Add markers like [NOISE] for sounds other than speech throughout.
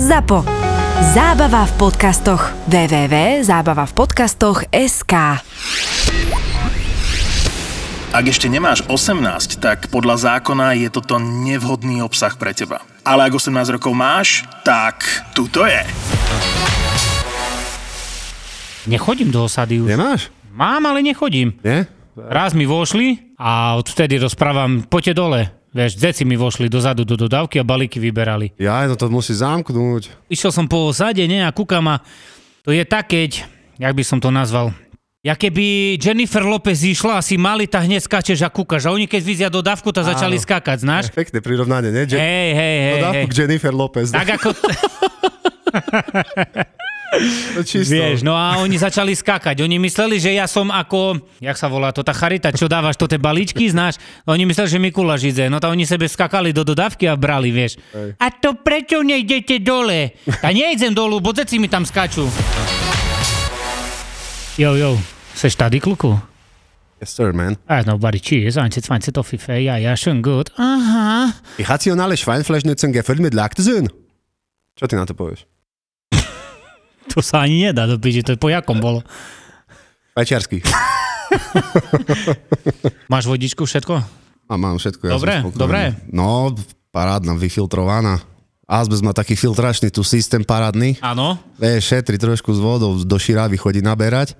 ZAPO. Zábava v podcastoch. www.zábavavpodcastoch.sk Ak ešte nemáš 18, tak podľa zákona je toto nevhodný obsah pre teba. Ale ak 18 rokov máš, tak tuto je. Nechodím do osady už. Nemáš? Mám, ale nechodím. Nie? Raz mi vošli a odtedy rozprávam, poďte dole. Vieš, deci mi vošli dozadu do dodávky a balíky vyberali. Ja, no to musí zamknúť. Išiel som po osade, ne, a kúkam a to je tak, keď, jak by som to nazval, Ja keby Jennifer Lopez išla a si mali, tak hneď skáčeš a kúkaš. A oni keď vyzia do dávku, tak začali Áno. skákať, znáš? [LAUGHS] Pekné prirovnanie, nie? Je- Hej, hej, hej, no, hej. k Jennifer Lopez. Tak ako, [LAUGHS] To čisto. vieš, no a oni začali skákať. Oni mysleli, že ja som ako, jak sa volá to, tá charita, čo dávaš to tie balíčky, znáš? Oni mysleli, že Mikuláš ide. No to oni sebe skakali do dodávky a brali, vieš. Hej. A to prečo nejdete dole? A nejdem dolu, bo deci mi tam skáču. Jo, jo, seš tady, kluku? Yes, sir, man. Ah, nobody cheers, 21 Toffifee, ja, ja, schön gut. Aha. Rationale Schweinfleischnutzen gefüllt mit Laktosön. Čo ty na to povieš? To sa ani nedá do piči, to je po jakom bolo. Švajčiarsky. [LAUGHS] Máš vodičku, všetko? A mám všetko. Ja Dobre, dobre. No, parádna, vyfiltrovaná. Azbest má taký filtračný tu systém parádny. Áno. Vieš, šetri trošku s vodou, do širavy chodí naberať.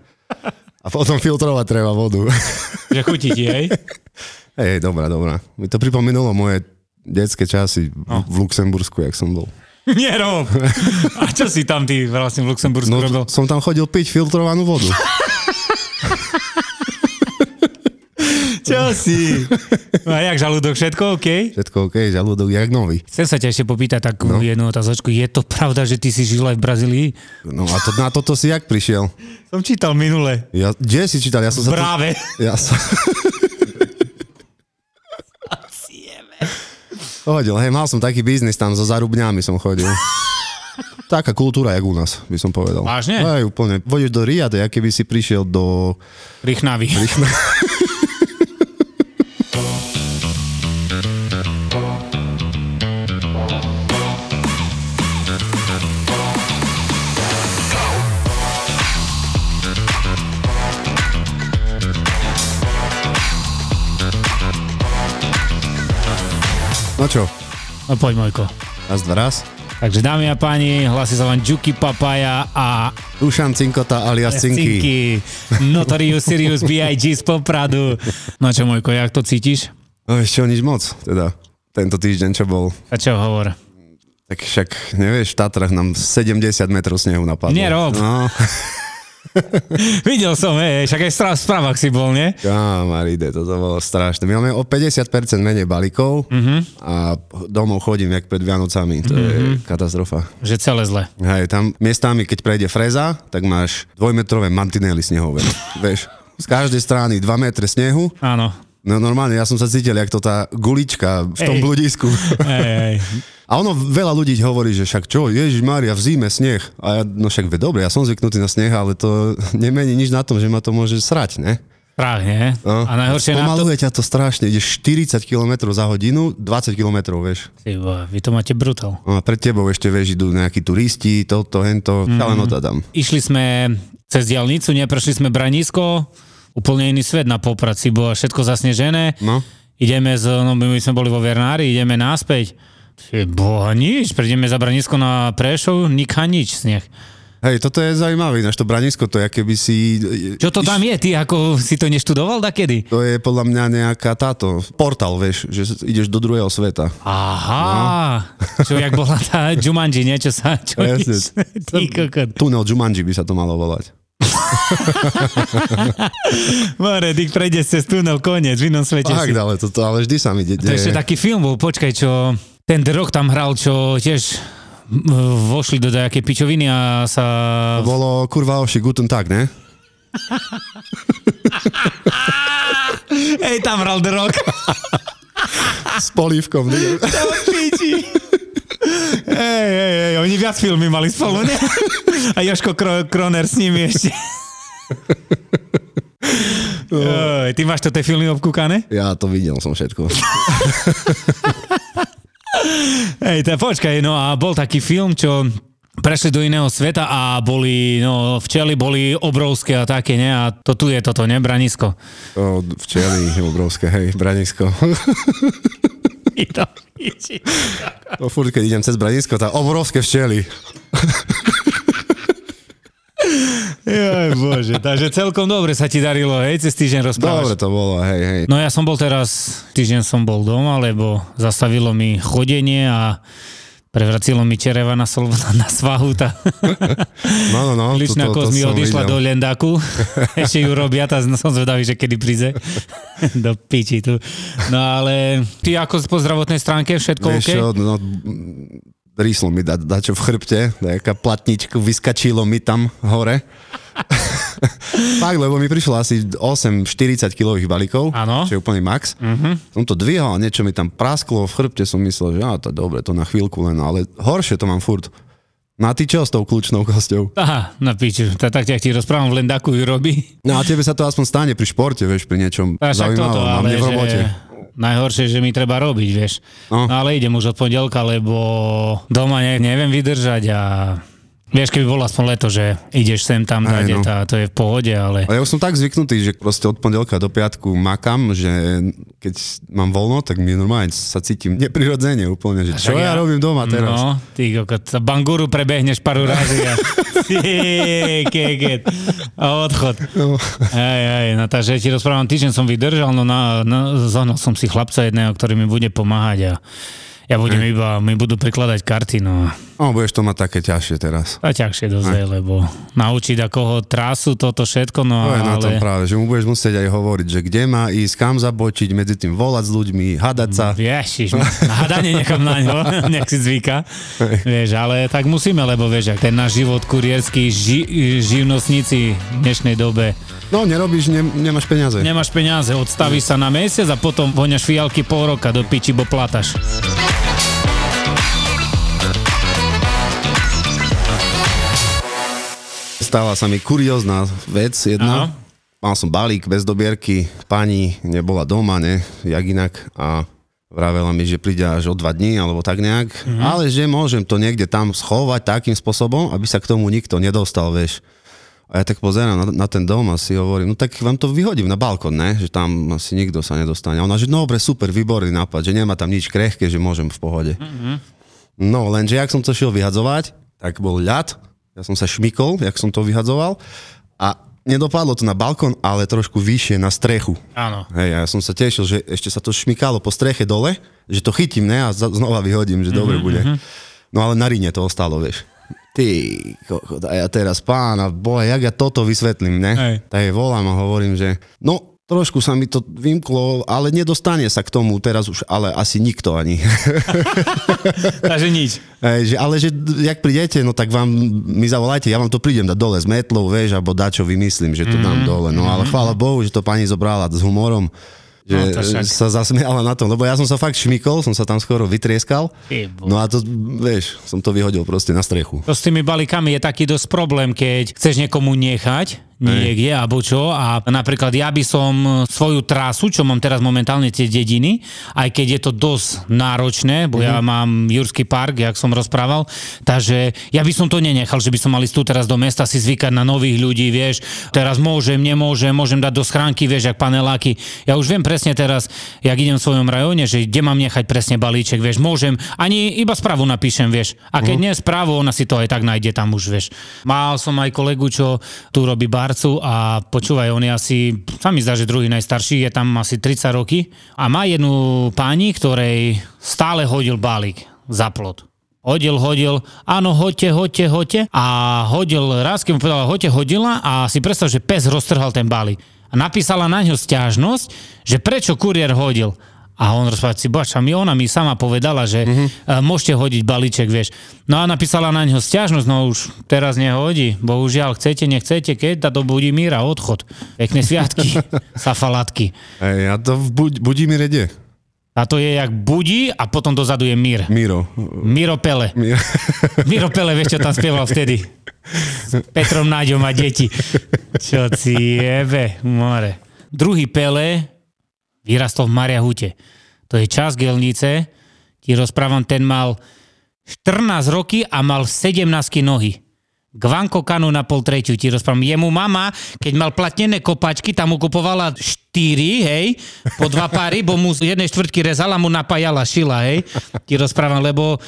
A potom filtrovať treba vodu. [LAUGHS] Že chutí ti, hej? Hej, dobrá, dobrá. Mi to pripomenulo moje detské časy No. v Luxembursku, jak som bol. [LAUGHS] Nie, Rob. A čo si tam ty vlastne v Luxembursku No, robil? som tam chodil piť filtrovanú vodu. [LAUGHS] Čo si? No a jak žalúdok, všetko OK? Všetko OK, žalúdok jak nový. Chcem sa ťa ešte popýtať takú no. jednu otázočku. Je to pravda, že ty si žil aj v Brazílii? No a to, na toto si jak prišiel? Som čítal minule. Ja, kde si čítal? Ja som sa to, Práve. ja som... [LAUGHS] Chodil, hej, mal som taký biznis tam, so zarubňami som chodil. [LAUGHS] Taká kultúra, jak u nás, by som povedal. Vážne? Hej, úplne. Vodíš do Riade, jak keby si prišiel do... Rychnavý. No [LAUGHS] čo, No poď, Mojko. raz, dva, raz. Takže dámy a páni, hlasí sa vám Juki Papaja a Dušan Cinkota alias Cinky. Cinky. Notorious Sirius B.I.G. z Popradu. No čo, Mojko, jak to cítiš? No ešte nič moc, teda. Tento týždeň, čo bol. A čo hovor? Tak však, nevieš, v Tatrach nám 70 metrov snehu napadlo. Nie rob. No, [LAUGHS] [LAUGHS] Videl som, hej, však aj v správ- správach si bol, nie? kamaride, toto bolo strašné. My máme o 50% menej balíkov Mhm. a domov chodím jak pred Vianocami. To je katastrofa. Že celé zle. Hej, tam miestami, keď prejde freza, tak máš dvojmetrové mantinely snehové. [LAUGHS] Vieš, z každej strany 2 metre snehu. Áno. No normálne, ja som sa cítil, jak to tá gulička v tom Hej. bludisku. Hej, hej. [LAUGHS] A ono, veľa ľudí hovorí, že však čo, Ježiš Mária, v zime sneh. A ja, no však ve, dobre, ja som zvyknutý na sneh, ale to [LAUGHS] nemení nič na tom, že ma to môže srať, ne? Strach, nie? No. A najhoršie na to... Ťa to strašne, ideš 40 km za hodinu, 20 km, vieš. Ty vy to máte brutál. No a pred tebou ešte, vieš, idú nejakí turisti, toto, hento, mm. šalenota tam. Išli sme cez diálnicu, neprešli sme Branisko, úplne iný svet na Poprad si bolo všetko zasnežené. No, Ideme z, no my sme boli vo Vernári, ideme naspäť. Boha, nič, prejdeme za Branisko na Prešov, niká nič sneh. hej, toto je zaujímavé, ináč to branisko, to je, keby si... Čo to tam je, ty ako si to neštudoval dakedy? To je podľa mňa nejaká táto, portál, vieš, že ideš do druhého sveta. Aha, [LAUGHS] čo jak bola tá Jumanji, nie? Čo sa... Čo No. Jasne. [LAUGHS] Ty. Tunel Jumanji by sa to malo volať. [LAUGHS] More, ty prejdeš cez tunel, koniec, v inom svete Tak, si. ale toto, ale vždy sa mi de- To ešte deje. taký film bol, počkaj, čo ten The Rock tam hral, čo tiež vošli do nejakej pičoviny a sa... To bolo kurva oši, guten tak, ne? [LAUGHS] Hej, tam hral The Rock. S polívkom. ne? To piči. Hej, hej, hej, oni viac filmy mali spolu, ne? A Joško Kro- Kroner s nimi ešte. Oj, ty máš to tie filmy obkúkané? Ja to videl som všetko. [LAUGHS] Hej, tak počkaj, no a bol taký film, čo prešli do iného sveta a boli, no, včely boli obrovské a také, ne? A to tu je toto, ne? Branisko. O, včely obrovské, hej, Branisko. [LAUGHS] To furt, keď idem cez Branisko, tá obrovské včely. Joj, bože, takže celkom dobre sa ti darilo, hej, cez týždeň rozprávaš. Dobre to bolo, hej, hej. No ja som bol teraz, týždeň som bol doma, lebo zastavilo mi chodenie a prevracilo mi čereva na, sol, [LAUGHS] na svahu. Tá. No, no, no. Ličná koz mi odišla videl. do Lendaku. [LAUGHS] Ešte ju robia, tá som zvedavý, že kedy príde. [LAUGHS] do piči tu. No ale ty ako po zdravotnej stránke, všetko Vieš OK? čo, no, rýslo mi da, dačo v chrbte, nejaká platnička, vyskačilo mi tam hore. [LAUGHS] Fakt, lebo mi prišlo asi 8 40 kilových balíkov, Áno. čo je úplný max. Mhm. Som to dvihal, niečo mi tam prasklo v chrbte, som myslel, že á, to dobre, to na chvíľku len, ale horšie to mám furt. Na ty čo s tou kľúčnou kosťou? Aha, na piči. Tak, tak ti rozprávam, v Lendaku ju robí. No a tebe sa to aspoň stane pri športe, vieš, pri niečom A však zaujímavom. toto, a ale mne v robote. že najhoršie, že mi treba robiť, vieš. No. No. ale idem už od pondelka, lebo doma ne, neviem vydržať a vieš, keby bolo aspoň leto, že ideš sem tam, Aj, no. no. to je v pohode, ale... A ja už som tak zvyknutý, že proste od pondelka do piatku makam, že keď mám voľno, tak mi normálne sa cítim neprirodzene úplne, že čo Však ja, robím doma teraz. No, ty kokot, banguru prebehneš pár razy a... [LAUGHS] Keket. A odchod. No. Hej, hej, no takže ti rozprávam, týždeň som vydržal, no na, na, zohnal som si chlapca jedného, ktorý mi bude pomáhať a ja budem iba, mi budú prikladať karty, no No, budeš to mať také ťažšie teraz. a ťažšie dosť, je, lebo naučiť ako ho trasu, toto všetko, no To je na tom ale... práve, že mu budeš musieť aj hovoriť, že kde má ísť, kam zabočiť, medzi tým volať s ľuďmi, hadať sa. Ježiš, hádanie nechám na ňo, [LAUGHS] nech si zvyka. Vieš, ale tak musíme, lebo vieš, ak ten náš život kurierský, ži, živnostníci v dnešnej dobe, No, nerobíš, ne, nemáš peniaze. nemáš peniaze, odstavíš sa na mesiac a potom voňaš fialky pol roka do piči, bo plataš. Stala sa mi kuriózna vec jedna. Áno. Mal som balík bez dobierky, pani nebola doma, ne, jak inak a vravela mi, že príde až o dva dní, alebo tak nejak, mm-hmm. ale že môžem to niekde tam schovať takým spôsobom, aby sa k tomu nikto nedostal, vieš. A ja tak pozerám na, na ten dom a si hovorím, no tak vám to vyhodím na balkón, ne? že tam asi nikto sa nedostane. A ona, že no, dobre, super, výborný nápad, že nemá tam nič krehké, že môžem v pohode. Mm-hmm. No, lenže jak som to šiel vyhadzovať, tak bol ľad, ja som sa šmykol, jak som to vyhadzoval a nedopadlo to na balkón, ale trošku vyššie na strechu. Áno. Hej, ja som sa tešil, že ešte sa to šmykalo po streche dole, že to chytím, ne, a znova vyhodím, že dobre bude. No ale na rine to ostalo, vieš. Ty, kokot, a ja teraz pána, boha, jak ja toto vysvetlím, ne? Hej. Tak volám a hovorím, že no, trošku sa mi to vymklo, ale nedostane sa k tomu teraz už, ale asi nikto ani. [LAUGHS] Takže nič. Hej, že, ale že jak prídete, no tak vám mi zavolajte, ja vám to prídem dať dole s metlou, vieš, alebo dačo vymyslím, že to Mhm. dám dole. No ale chvála Bohu, že to pani zobrala s humorom, že No, sa zasmiala na tom, lebo ja som sa fakt šmykol, som sa tam skoro vytrieskal. No a to, vieš, som to vyhodil proste na strechu. To s tými balíkami je taký dosť problém, keď chceš niekomu nechať niekde, alebo čo. A napríklad ja by som svoju trasu, čo mám teraz momentálne tie dediny, aj keď je to dosť náročné, bo ja mám Jurský park, jak som rozprával, takže ja by som to nenechal, že by som mal ísť tu teraz do mesta si zvykať na nových ľudí, vieš, teraz môžem, nemôžem, môžem dať do schránky, vieš, jak paneláky. Ja už viem presne teraz, jak idem v svojom rajone, že kde mám nechať presne balíček, vieš, môžem, ani iba správu napíšem, vieš. A keď nie správu, ona si to aj tak nájde tam už, vieš. Mal som aj kolegu, čo tu robí barcu a počúvaj, on je asi, sa mi zdá, že druhý najstarší, je tam asi 30 roky a má jednu pani, ktorej stále hodil balík za plot. Hodil, hodil, áno, hoďte, hoďte, hoďte. A hodil raz, keď mu povedala, hoďte, hodila a si predstav, že pes roztrhal ten balík. A napísala na ňo stiažnosť, že prečo kuriér hodil. A on rozprával si, boč, mi ona mi sama povedala, že mm-hmm. môžete hodiť balíček, vieš. No a napísala na ňo stiažnosť, no už teraz nehodí. Bohužiaľ, chcete, nechcete, keď tá do Budimíra odchod. Pekné sviatky, [LAUGHS] safalatky. Hej, a to v buď, budí mi rede. A to je jak budí a potom dozadu je mír. Miro. Miro Pele. Miro. [LAUGHS] Miro Pele, vieš, čo tam spieval vtedy? S Petrom Náďom a deti. [LAUGHS] Čo si jebe, more. Druhý Pele vyrastol v Mariahute. To je čas Gelnice, Ti rozprávam, ten mal 14 roky a mal 17 nohy. Gvanko Kanu na pol tretiu ti rozprávam. Jemu mama, keď mal platnené kopačky, tam mu kupovala 4, hej, po dva páry, bo mu z jednej štvrtky rezala, mu napájala šila, hej. Ti rozprávam, lebo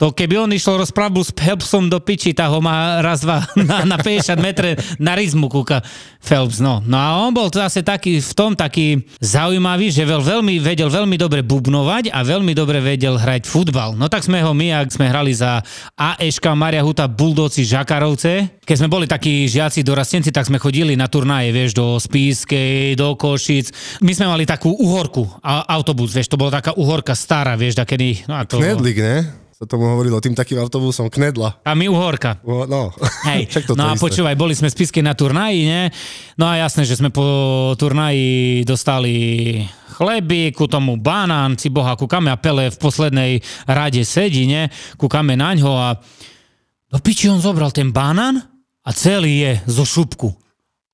to keby on išiel rozprávbu s Phelpsom do piči, tá ho má raz, dva [LAUGHS] na, na 50 metre na rizmu kúka Phelps, no. No a on bol zase taký, v tom taký zaujímavý, že veľ, veľmi, vedel veľmi dobre bubnovať a veľmi dobre vedel hrať futbal. No tak sme ho my, ak sme hrali za AEŠka Maria Huta Bulldoci Žakarovce, keď sme boli takí žiaci dorastenci, tak sme chodili na turnaje, vieš, do Spískej, do Košic. My sme mali takú uhorku, a, autobus, vieš, to bola taká uhorka stará, vieš, takedy, no a to... Knedlik, ne? Sa tomu hovorilo tým takým autobusom Knedla. A my uhorka. O, No, Hej, [LAUGHS] Však no a isté. počúvaj, boli sme spisky na turnaji, ne? No a jasné, že sme po turnaji dostali chleby, ku tomu banán, si boha, kúkame a Pele v poslednej rade sedí, ne? Kúkame na ňo a do piči on zobral ten banán a celý je zo šupku.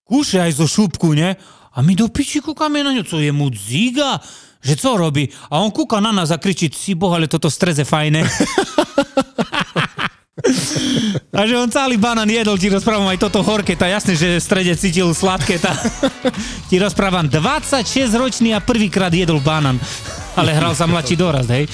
Kúše aj zo šupku, ne? A my do piči kúkame na ňo, co je mu dziga? Že co robí? A on kúka na nás a kričí, si boha, ale toto streze fajné. A že on celý banán jedol, ti rozprávam aj toto horké, tá jasné, že v strede cítil sladké, tá. [LAUGHS] Ti rozprávam, 26 ročný a prvýkrát jedol banán. Ale hral za mladší dorast, hej. [LAUGHS]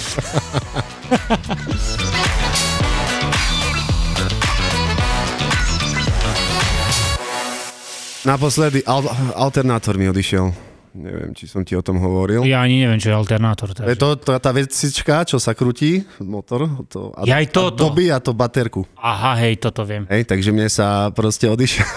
Naposledy al- alternátor mi odišiel. Neviem, či som ti o tom hovoril. Ja ani neviem, čo je alternátor. Je Takže. to, to tá vecička, čo sa krúti, motor, to, a, Ja aj a toto. dobíja to baterku. Aha, hej, toto viem. Hej, takže mne sa proste odišiel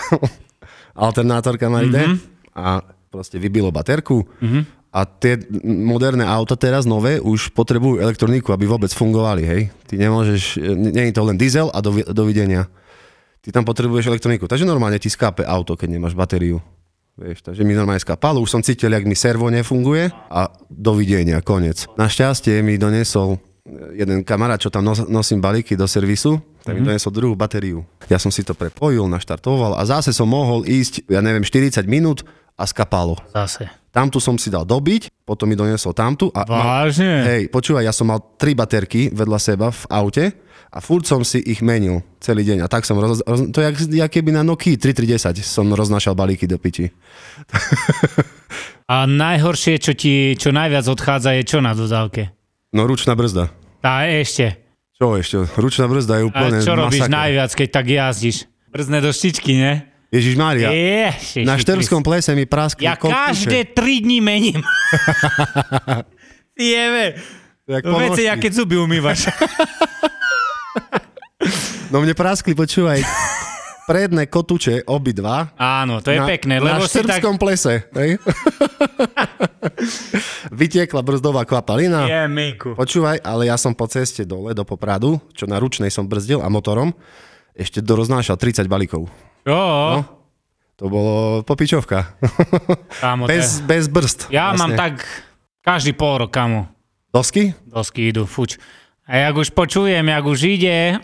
[LAUGHS] alternátor kamaride Mhm. mm-hmm. a proste vybilo baterku. Mm-hmm. A tie moderné auta teraz nové už potrebujú elektroniku, aby vôbec fungovali, hej. Ty nemôžeš, nie je to len diesel a dovi- dovidenia. Ty tam potrebuješ elektroniku. Takže normálne ti skápe auto, keď nemáš batériu. Vieš, takže mi normálne skápalo, už som cítil, jak mi servo nefunguje a dovidenia, konec. Našťastie mi donesol jeden kamarát, čo tam nos- nosím balíky do servisu, tak mi donesol druhú batériu. Ja som si to prepojil, naštartoval a zase som mohol ísť, ja neviem, 40 minút a skapalo. Zase. Tamtu som si dal dobiť, potom mi doniesol tamtu a mal, Vážne? hej, počúvaj, ja som mal tri baterky vedľa seba v aute a furt som si ich menil celý deň a tak som roz, roz, to je jak, jak keby na Nokia 3310 som roznášal balíky do piči. [LAUGHS] A najhoršie, čo ti, čo najviac odchádza, je čo na dodávke? No ručná brzda. Tá ešte. Čo ešte? Ručná brzda je A úplne čo robíš masaker. najviac, keď tak jazdíš? Brzné do štičky, ne? Ježiš Mária, Ježiši na Štrbskom plese mi praskli Ja koktuše. každé tri dní mením. [LAUGHS] No veci, keď zuby umývaš. [LAUGHS] No mne praskli, počúvaj, [LAUGHS] predné kotuče, obidva. Áno, to je na, pekné, na lebo si tak... Štrbskom plese. Hej? [LAUGHS] Vytiekla brzdová kvapalina. Je, Miku. Počúvaj, ale ja som po ceste dole do Popradu, čo na ručnej som brzdil a motorom, ešte doroznášal 30 balíkov. Jo, No. To bolo popičovka. kámo, bez, bez brzd. Ja vlastne. mám tak každý pol rok, kamo. Dosky? Dosky idú, fuč. A jak už počujem, jak už ide...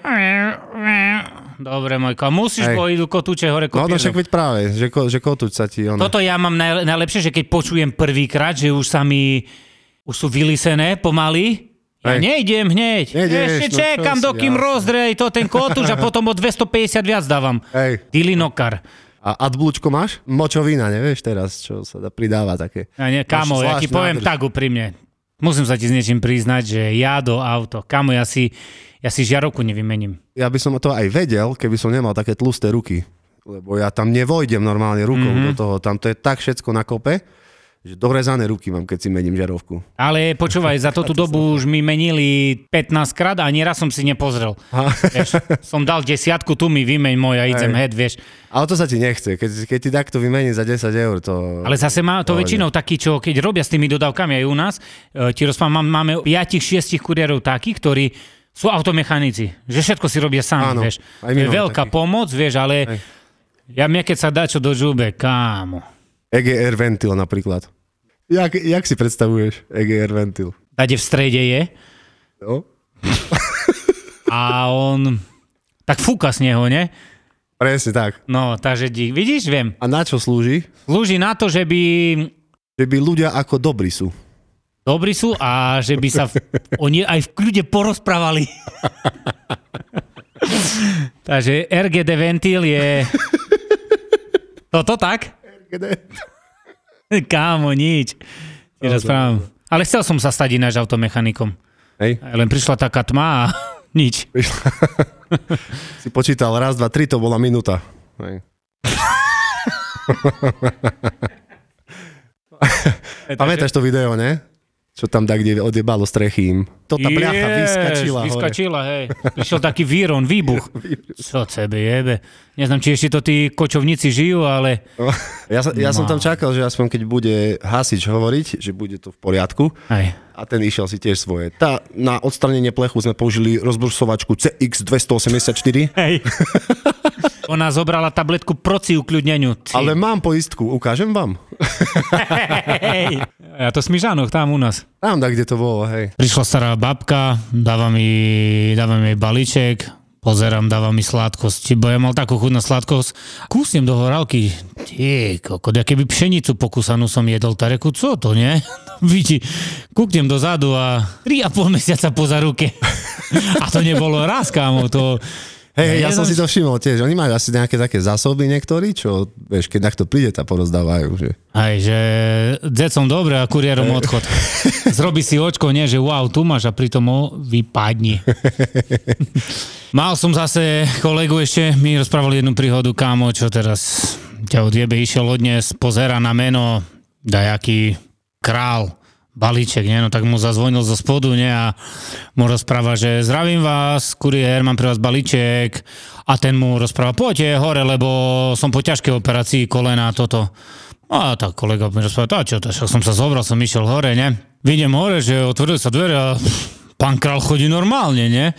Dobre, Mojko, musíš, Hej. idú kotúče hore No, no kopírnu. však veď práve, že, ko, že kotuť sa ti ono. Toto ja mám naj, najlepšie, že keď počujem prvýkrát, že už sa mi... Už sú vylisené pomaly, ja Hej. nejdem hneď. Nejdeš, Ešte no čekám, dokým rozdrej to ten kotúč a potom o 250 viac dávam. Hej. Dilinokar. A adblúčko máš? Močovina, nevieš teraz, čo sa dá pridáva také. A nie, kamo, ja ti poviem tak úprimne. Musím sa ti s niečím priznať, že ja do auto, kamo, ja si, ja si žiarovku nevymením. Ja by som to aj vedel, keby som nemal také tlusté ruky. Lebo ja tam nevojdem normálne rukou Mhm. mm-hmm. do toho. Tam to je tak všetko na kope, že dorezané ruky mám, keď si mením žiarovku. Ale počúvaj, za tú [LAUGHS] dobu už mi menili 15 krát a ani raz som si nepozrel. [LAUGHS] Vieš, som dal desiatku, tu mi vymeň môj a idem Hej. head, vieš. Ale to sa ti nechce. Keď, keď ti takto vymení za 10 eur, to... Ale zase má to väčšinou takí, čo keď robia s tými dodávkami aj u nás, e, ti rozprávam, máme 5-6 kuriérov takých, ktorí sú automechanici, že všetko si robia sami, Áno, vieš. aj To je veľká takých. pomoc, vieš, ale Hej. ja mne keď sa dá čo do žube, kámo. EGR ventil napríklad. Jak, jak si predstavuješ EGR ventil? Tade v strede je No? a on tak fúka z neho, ne? Presne tak. No, takže vidíš, viem. A na čo slúži? Slúži na to, že by... Že by ľudia ako dobrí sú. dobrí sú a že by sa v, [LAUGHS] oni aj v kľude porozprávali. [LAUGHS] Takže RGD ventil je... [LAUGHS] Toto tak? Kámo, nič. Ti rozprávam. Ale chcel som sa stať ináč automechanikom. Hej. Len prišla taká tma a [LAUGHS] nič. Si počítal raz, dva, tri, to bola minúta. Hej. [LAUGHS] Pamätáš to video, ne? Čo tam tak, kde odjebalo strechy im. To tá bľacha vyskačila hore. vyskačila, hej. Prišiel taký víron, výbuch. Čo sebe jebe. Neznám, či ešte to tí kočovníci žijú, ale... Ja, sa, ja som No. tam čakal, že aspoň keď bude hasič hovoriť, že bude to v poriadku. Aj. A ten išiel si tiež svoje. Tá, na odstranenie plechu sme použili rozbrusovačku CX284, Hej. [LAUGHS] Ona zobrala tabletku proti ukľudneniu. Ty. ale mám poistku, ukážem vám. Hej. Ja to smyžánoch tam u nás. Tam, tak, kde to bolo, hej. Prišla stará babka, dáva mi, dáva mi balíček, pozerám, dáva mi sladkosť, bo ja mal takú chuť na sladkosť. Kúsnem do horálky, ty kokot, ja keby pšenicu pokúsanú som jedol, tak reku, co to, nie? [LAUGHS] Vidí, kúknem dozadu a 3,5 mesiaca poza ruke. [LAUGHS] A to nebolo raz, kámo, to... Hej, ja som si to všimol tiež. Oni majú asi nejaké také zásoby niektorí, čo, vieš, keď takto príde, tá porozdávajú, že... Aj, že decom dobre a kuriérom odchod. [LAUGHS] Zrobi si očko, nie, že wow, tu máš a pritom o, vypadni. [LAUGHS] Mal som zase kolegu ešte, mi rozprával jednu príhodu, kámo, čo teraz ťa odjebe, išiel odnes, pozera na meno, dajaký král, balíček, nie? no tak mu zazvonil zo spodu, nie? a mu rozpráva, že zdravím vás, kuriér, mám pre vás balíček a ten mu rozpráva, poďte hore, lebo som po ťažkej operácii kolena a toto. A tak kolega mi rozpráva, tá čo, to, však som sa zobral, som išiel hore, ne? Vidím hore, že otvorili sa dvere a pán král chodí normálne, ne?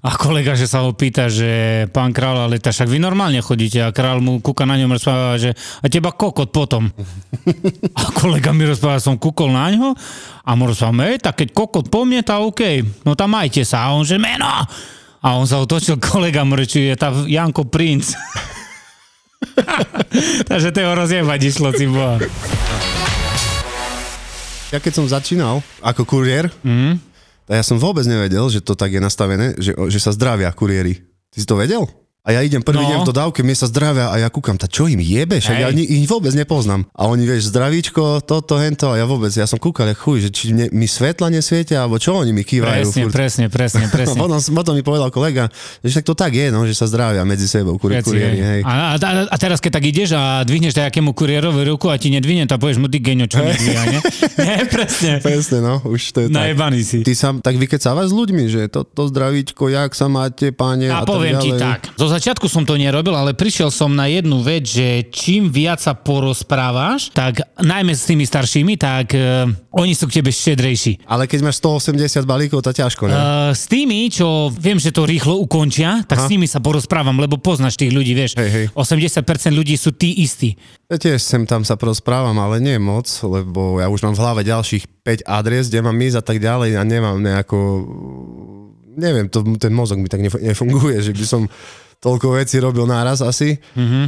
A kolega, že sa ho pýta, že pán král, ale tak však vy normálne chodíte a král mu kúka na ňom rozpráva, že a teba kokot potom. [LAUGHS] A kolega mi rozpráva, som kúkol na ňo a mu rozpráva, hej, tak keď kokot po mne, tak OK, no tam majte sa. A on, že meno! A on sa otočil, kolega mu rečí, je tá Janko Princ. [LAUGHS] Takže to je ho rozjebať išlo, si boha. Ja keď som začínal ako kuriér, mm. Tak ja som vôbec nevedel, že to tak je nastavené, že, že sa zdravia kuriéri. Ty si to vedel? A ja idem prvý No. deň v dodávke, mne sa zdravia a ja kúkam, tá čo im jebe, však ja ni- ich vôbec nepoznám. A oni, vieš, zdravíčko, toto, hento, a ja vôbec, ja som kúkal, jak chuj, že či mne, mi svetla nesvietia, alebo čo oni mi kývajú. Presne, furt. presne, presne, [LAUGHS] presne. Potom, potom mi povedal kolega, že však to tak je, no, že sa zdravia medzi sebou kuri, kuriéri, hej. A, a, a teraz keď tak ideš a dvihneš nejakému kuriérovi ruku a ti nedvihne, tak povieš mu, ty geňo, čo nedvíha, ne? [LAUGHS] ne? Presne. Presne, no, už to je tak. Najebaný si. Ty sa tak vykecávaš s ľuďmi, že toto zdravíčko, jak sa máte, páne, A a, poviem tak ti tak, zo začiatku som to nerobil, ale prišiel som na jednu vec, že čím viac sa porozprávaš, tak najmä s tými staršími, tak uh, oni sú k tebe štedrejší. Ale keď máš 180 balíkov, to ťažko, ne? Uh, s tými, čo viem, že to rýchlo ukončia, tak Aha. s nimi sa porozprávam, lebo poznáš tých ľudí, vieš. Hej, hej. 80% ľudí sú tí istí. Ja tiež sem tam sa porozprávam, ale nie moc, lebo ja už mám v hlave ďalších 5 adres, kde mám ísť a tak ďalej a nemám nejako... Neviem, to, ten mozog mi tak nef- nefunguje, že by som toľko vecí robil naraz asi. Mm-hmm.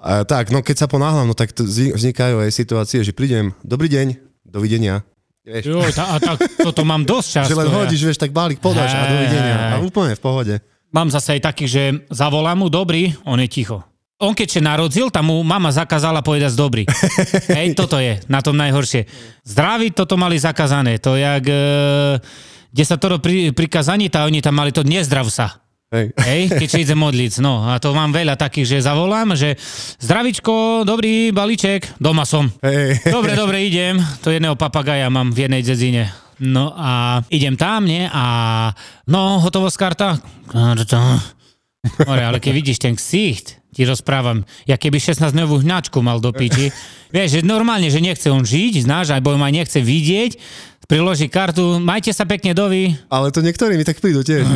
A, tak, no keď sa ponáhľam, no tak to vznikajú aj situácie, že prídem, dobrý deň, dovidenia. Vieš, Jo, tá, a tak, toto mám dosť často. [LAUGHS] že len hodíš, vieš, tak balík podáš a Hej, dovidenia. A úplne v pohode. Mám zase aj taký, že zavolám mu dobrý, on je ticho. On keď sa narodil, tam mu mama zakázala povedať dobrý. [LAUGHS] Hej, toto je na tom najhoršie. Zdraví toto mali zakázané. To jak e, desatoro pri, prikazaní, tá oni tam mali to nezdrav sa. Hej. [LAUGHS] Hej, keď sa ide modliť. No a to mám veľa takých, že zavolám, že zdravičko, dobrý balíček, doma som. Hej. [LAUGHS] Dobre, dobre, idem. To jedného papagaja mám v jednej dzedzine. No a idem tam, nie? A no, hotovosť karta? More, [LAUGHS] ale keď vidíš ten ksicht, ti rozprávam, ja keby 16-dňovú hňačku mal do piči, vieš, že normálne, že nechce on žiť, znáš, alebo ma nechce vidieť, priloží kartu, majte sa pekne dovi, Ale to niektorí mi tak prídu tiež. [LAUGHS]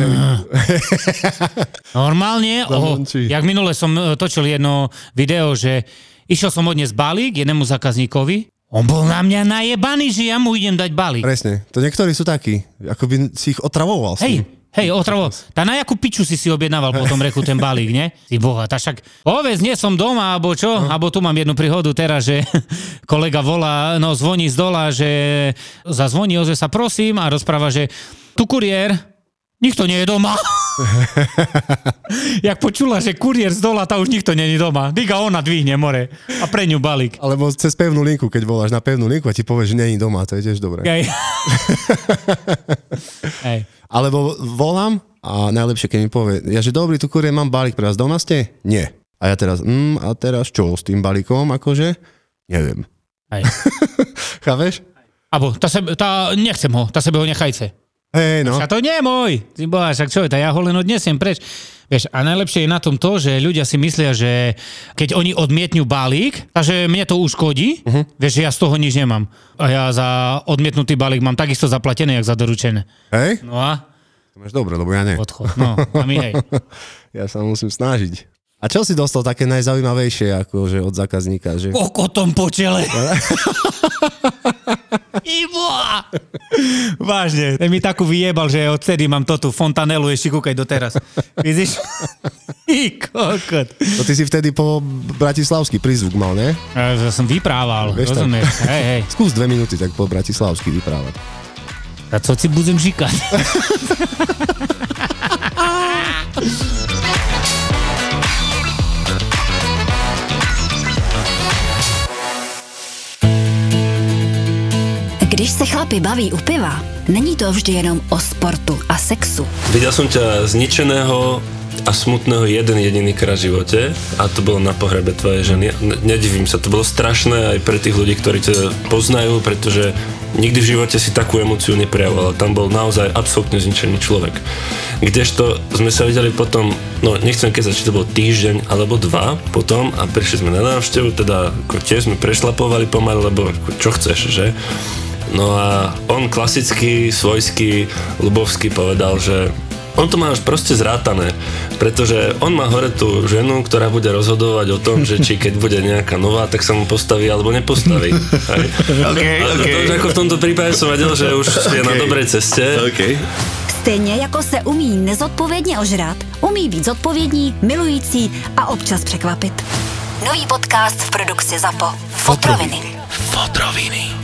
Normálne, oh, jak minule som e, točil jedno video, že išiel som odniesť balík jednému zákazníkovi, on bol na mňa najebaný, že ja mu idem dať balík. Presne. To niektorí sú takí, ako by si ich otravoval. Hej. Hej, otravo, tá na jakú piču si si objednával potom reku ten balík, ne? Ty boha, tá však, povedz, nie som doma, alebo čo? No. Alebo tu mám jednu príhodu teraz, že [LAUGHS] kolega volá, no zvoní z dola, že zazvoní, ozve sa prosím a rozpráva, že tu kuriér, nikto nie je doma. [LAUGHS] Jak počula, že kuriér z dola, tá už nikto je doma. Diga ona dvihne more a pre ňu balík. Alebo cez pevnú linku, keď voláš na pevnú linku a ti povie, že je doma, to je tiež dobré. Hej. [LAUGHS] Hej. Alebo volám a najlepšie, keď mi povie, ja že dobrý, tu kurier, mám balík pre vás, doma ste? Nie. A ja teraz, mm, a teraz čo s tým balíkom, akože? Neviem. Hej. [LAUGHS] Chápeš? Abo, tá, sebe, tá, nechcem ho, tá sebe ho nechajte. Hej, no. A to nie je môj. Ty boha, však čo je, tá ja ho len odnesiem preč. Vieš, a najlepšie je na tom to, že ľudia si myslia, že keď oni odmietnú balík, takže mne to uškodí, uh-huh. vieš, že ja z toho nič nemám. A ja za odmietnutý balík mám takisto zaplatené, jak za doručené. Hej? No a To máš dobre, lebo ja nie. odchod. No, a my hej. [LAUGHS] Ja sa musím snažiť. A čo si dostal také najzaujímavejšie akože od zákazníka? Že... Kokotom po čele. [LAUGHS] Iboa! Vážne, ten mi takú vyjebal, že odtedy mám to tu fontanelu ešte kúkaj doteraz. Vidíš? [LAUGHS] I kokot. To ty si vtedy po bratislavský prízvuk mal, ne? Ja, som vyprával, Vieš rozumieš? Hej, hej. [LAUGHS] Skús dve minúty tak po bratislavsky vyprávať. A co si budem říkať? Se chlapi baví u piva, není to vždy jenom o sportu a sexu. Videl som ťa zničeného a smutného jeden jediný krát v živote a to bolo na pohrebe tvojej ženy. Ne- Nedivím sa, to bolo strašné aj pre tých ľudí, ktorí ťa poznajú, pretože nikdy v živote si takú emóciu neprejavoval. Tam bol naozaj absolútne zničený človek. Kdežto sme sa videli potom, no nechcem keď či to bol týždeň alebo dva potom a prišli sme na návštevu, teda ako tiež sme prešlapovali pomaly, lebo ako, čo chceš, že? No a on klasicky, svojský, ľubovský povedal, že on to má už proste zrátané, pretože on má hore tú ženu, ktorá bude rozhodovať o tom, že či keď bude nejaká nová, tak sa mu postaví alebo nepostaví. Hej. [LAUGHS] Okay, A to, že ako v tomto prípade som vedel, že už je na dobrej ceste. Okay. Stejně jako se umí nezodpovědně ožrat, umí být zodpovědní, milující a občas překvapit. Nový podcast v produkci ZAPO. Fotroviny. Fotroviny.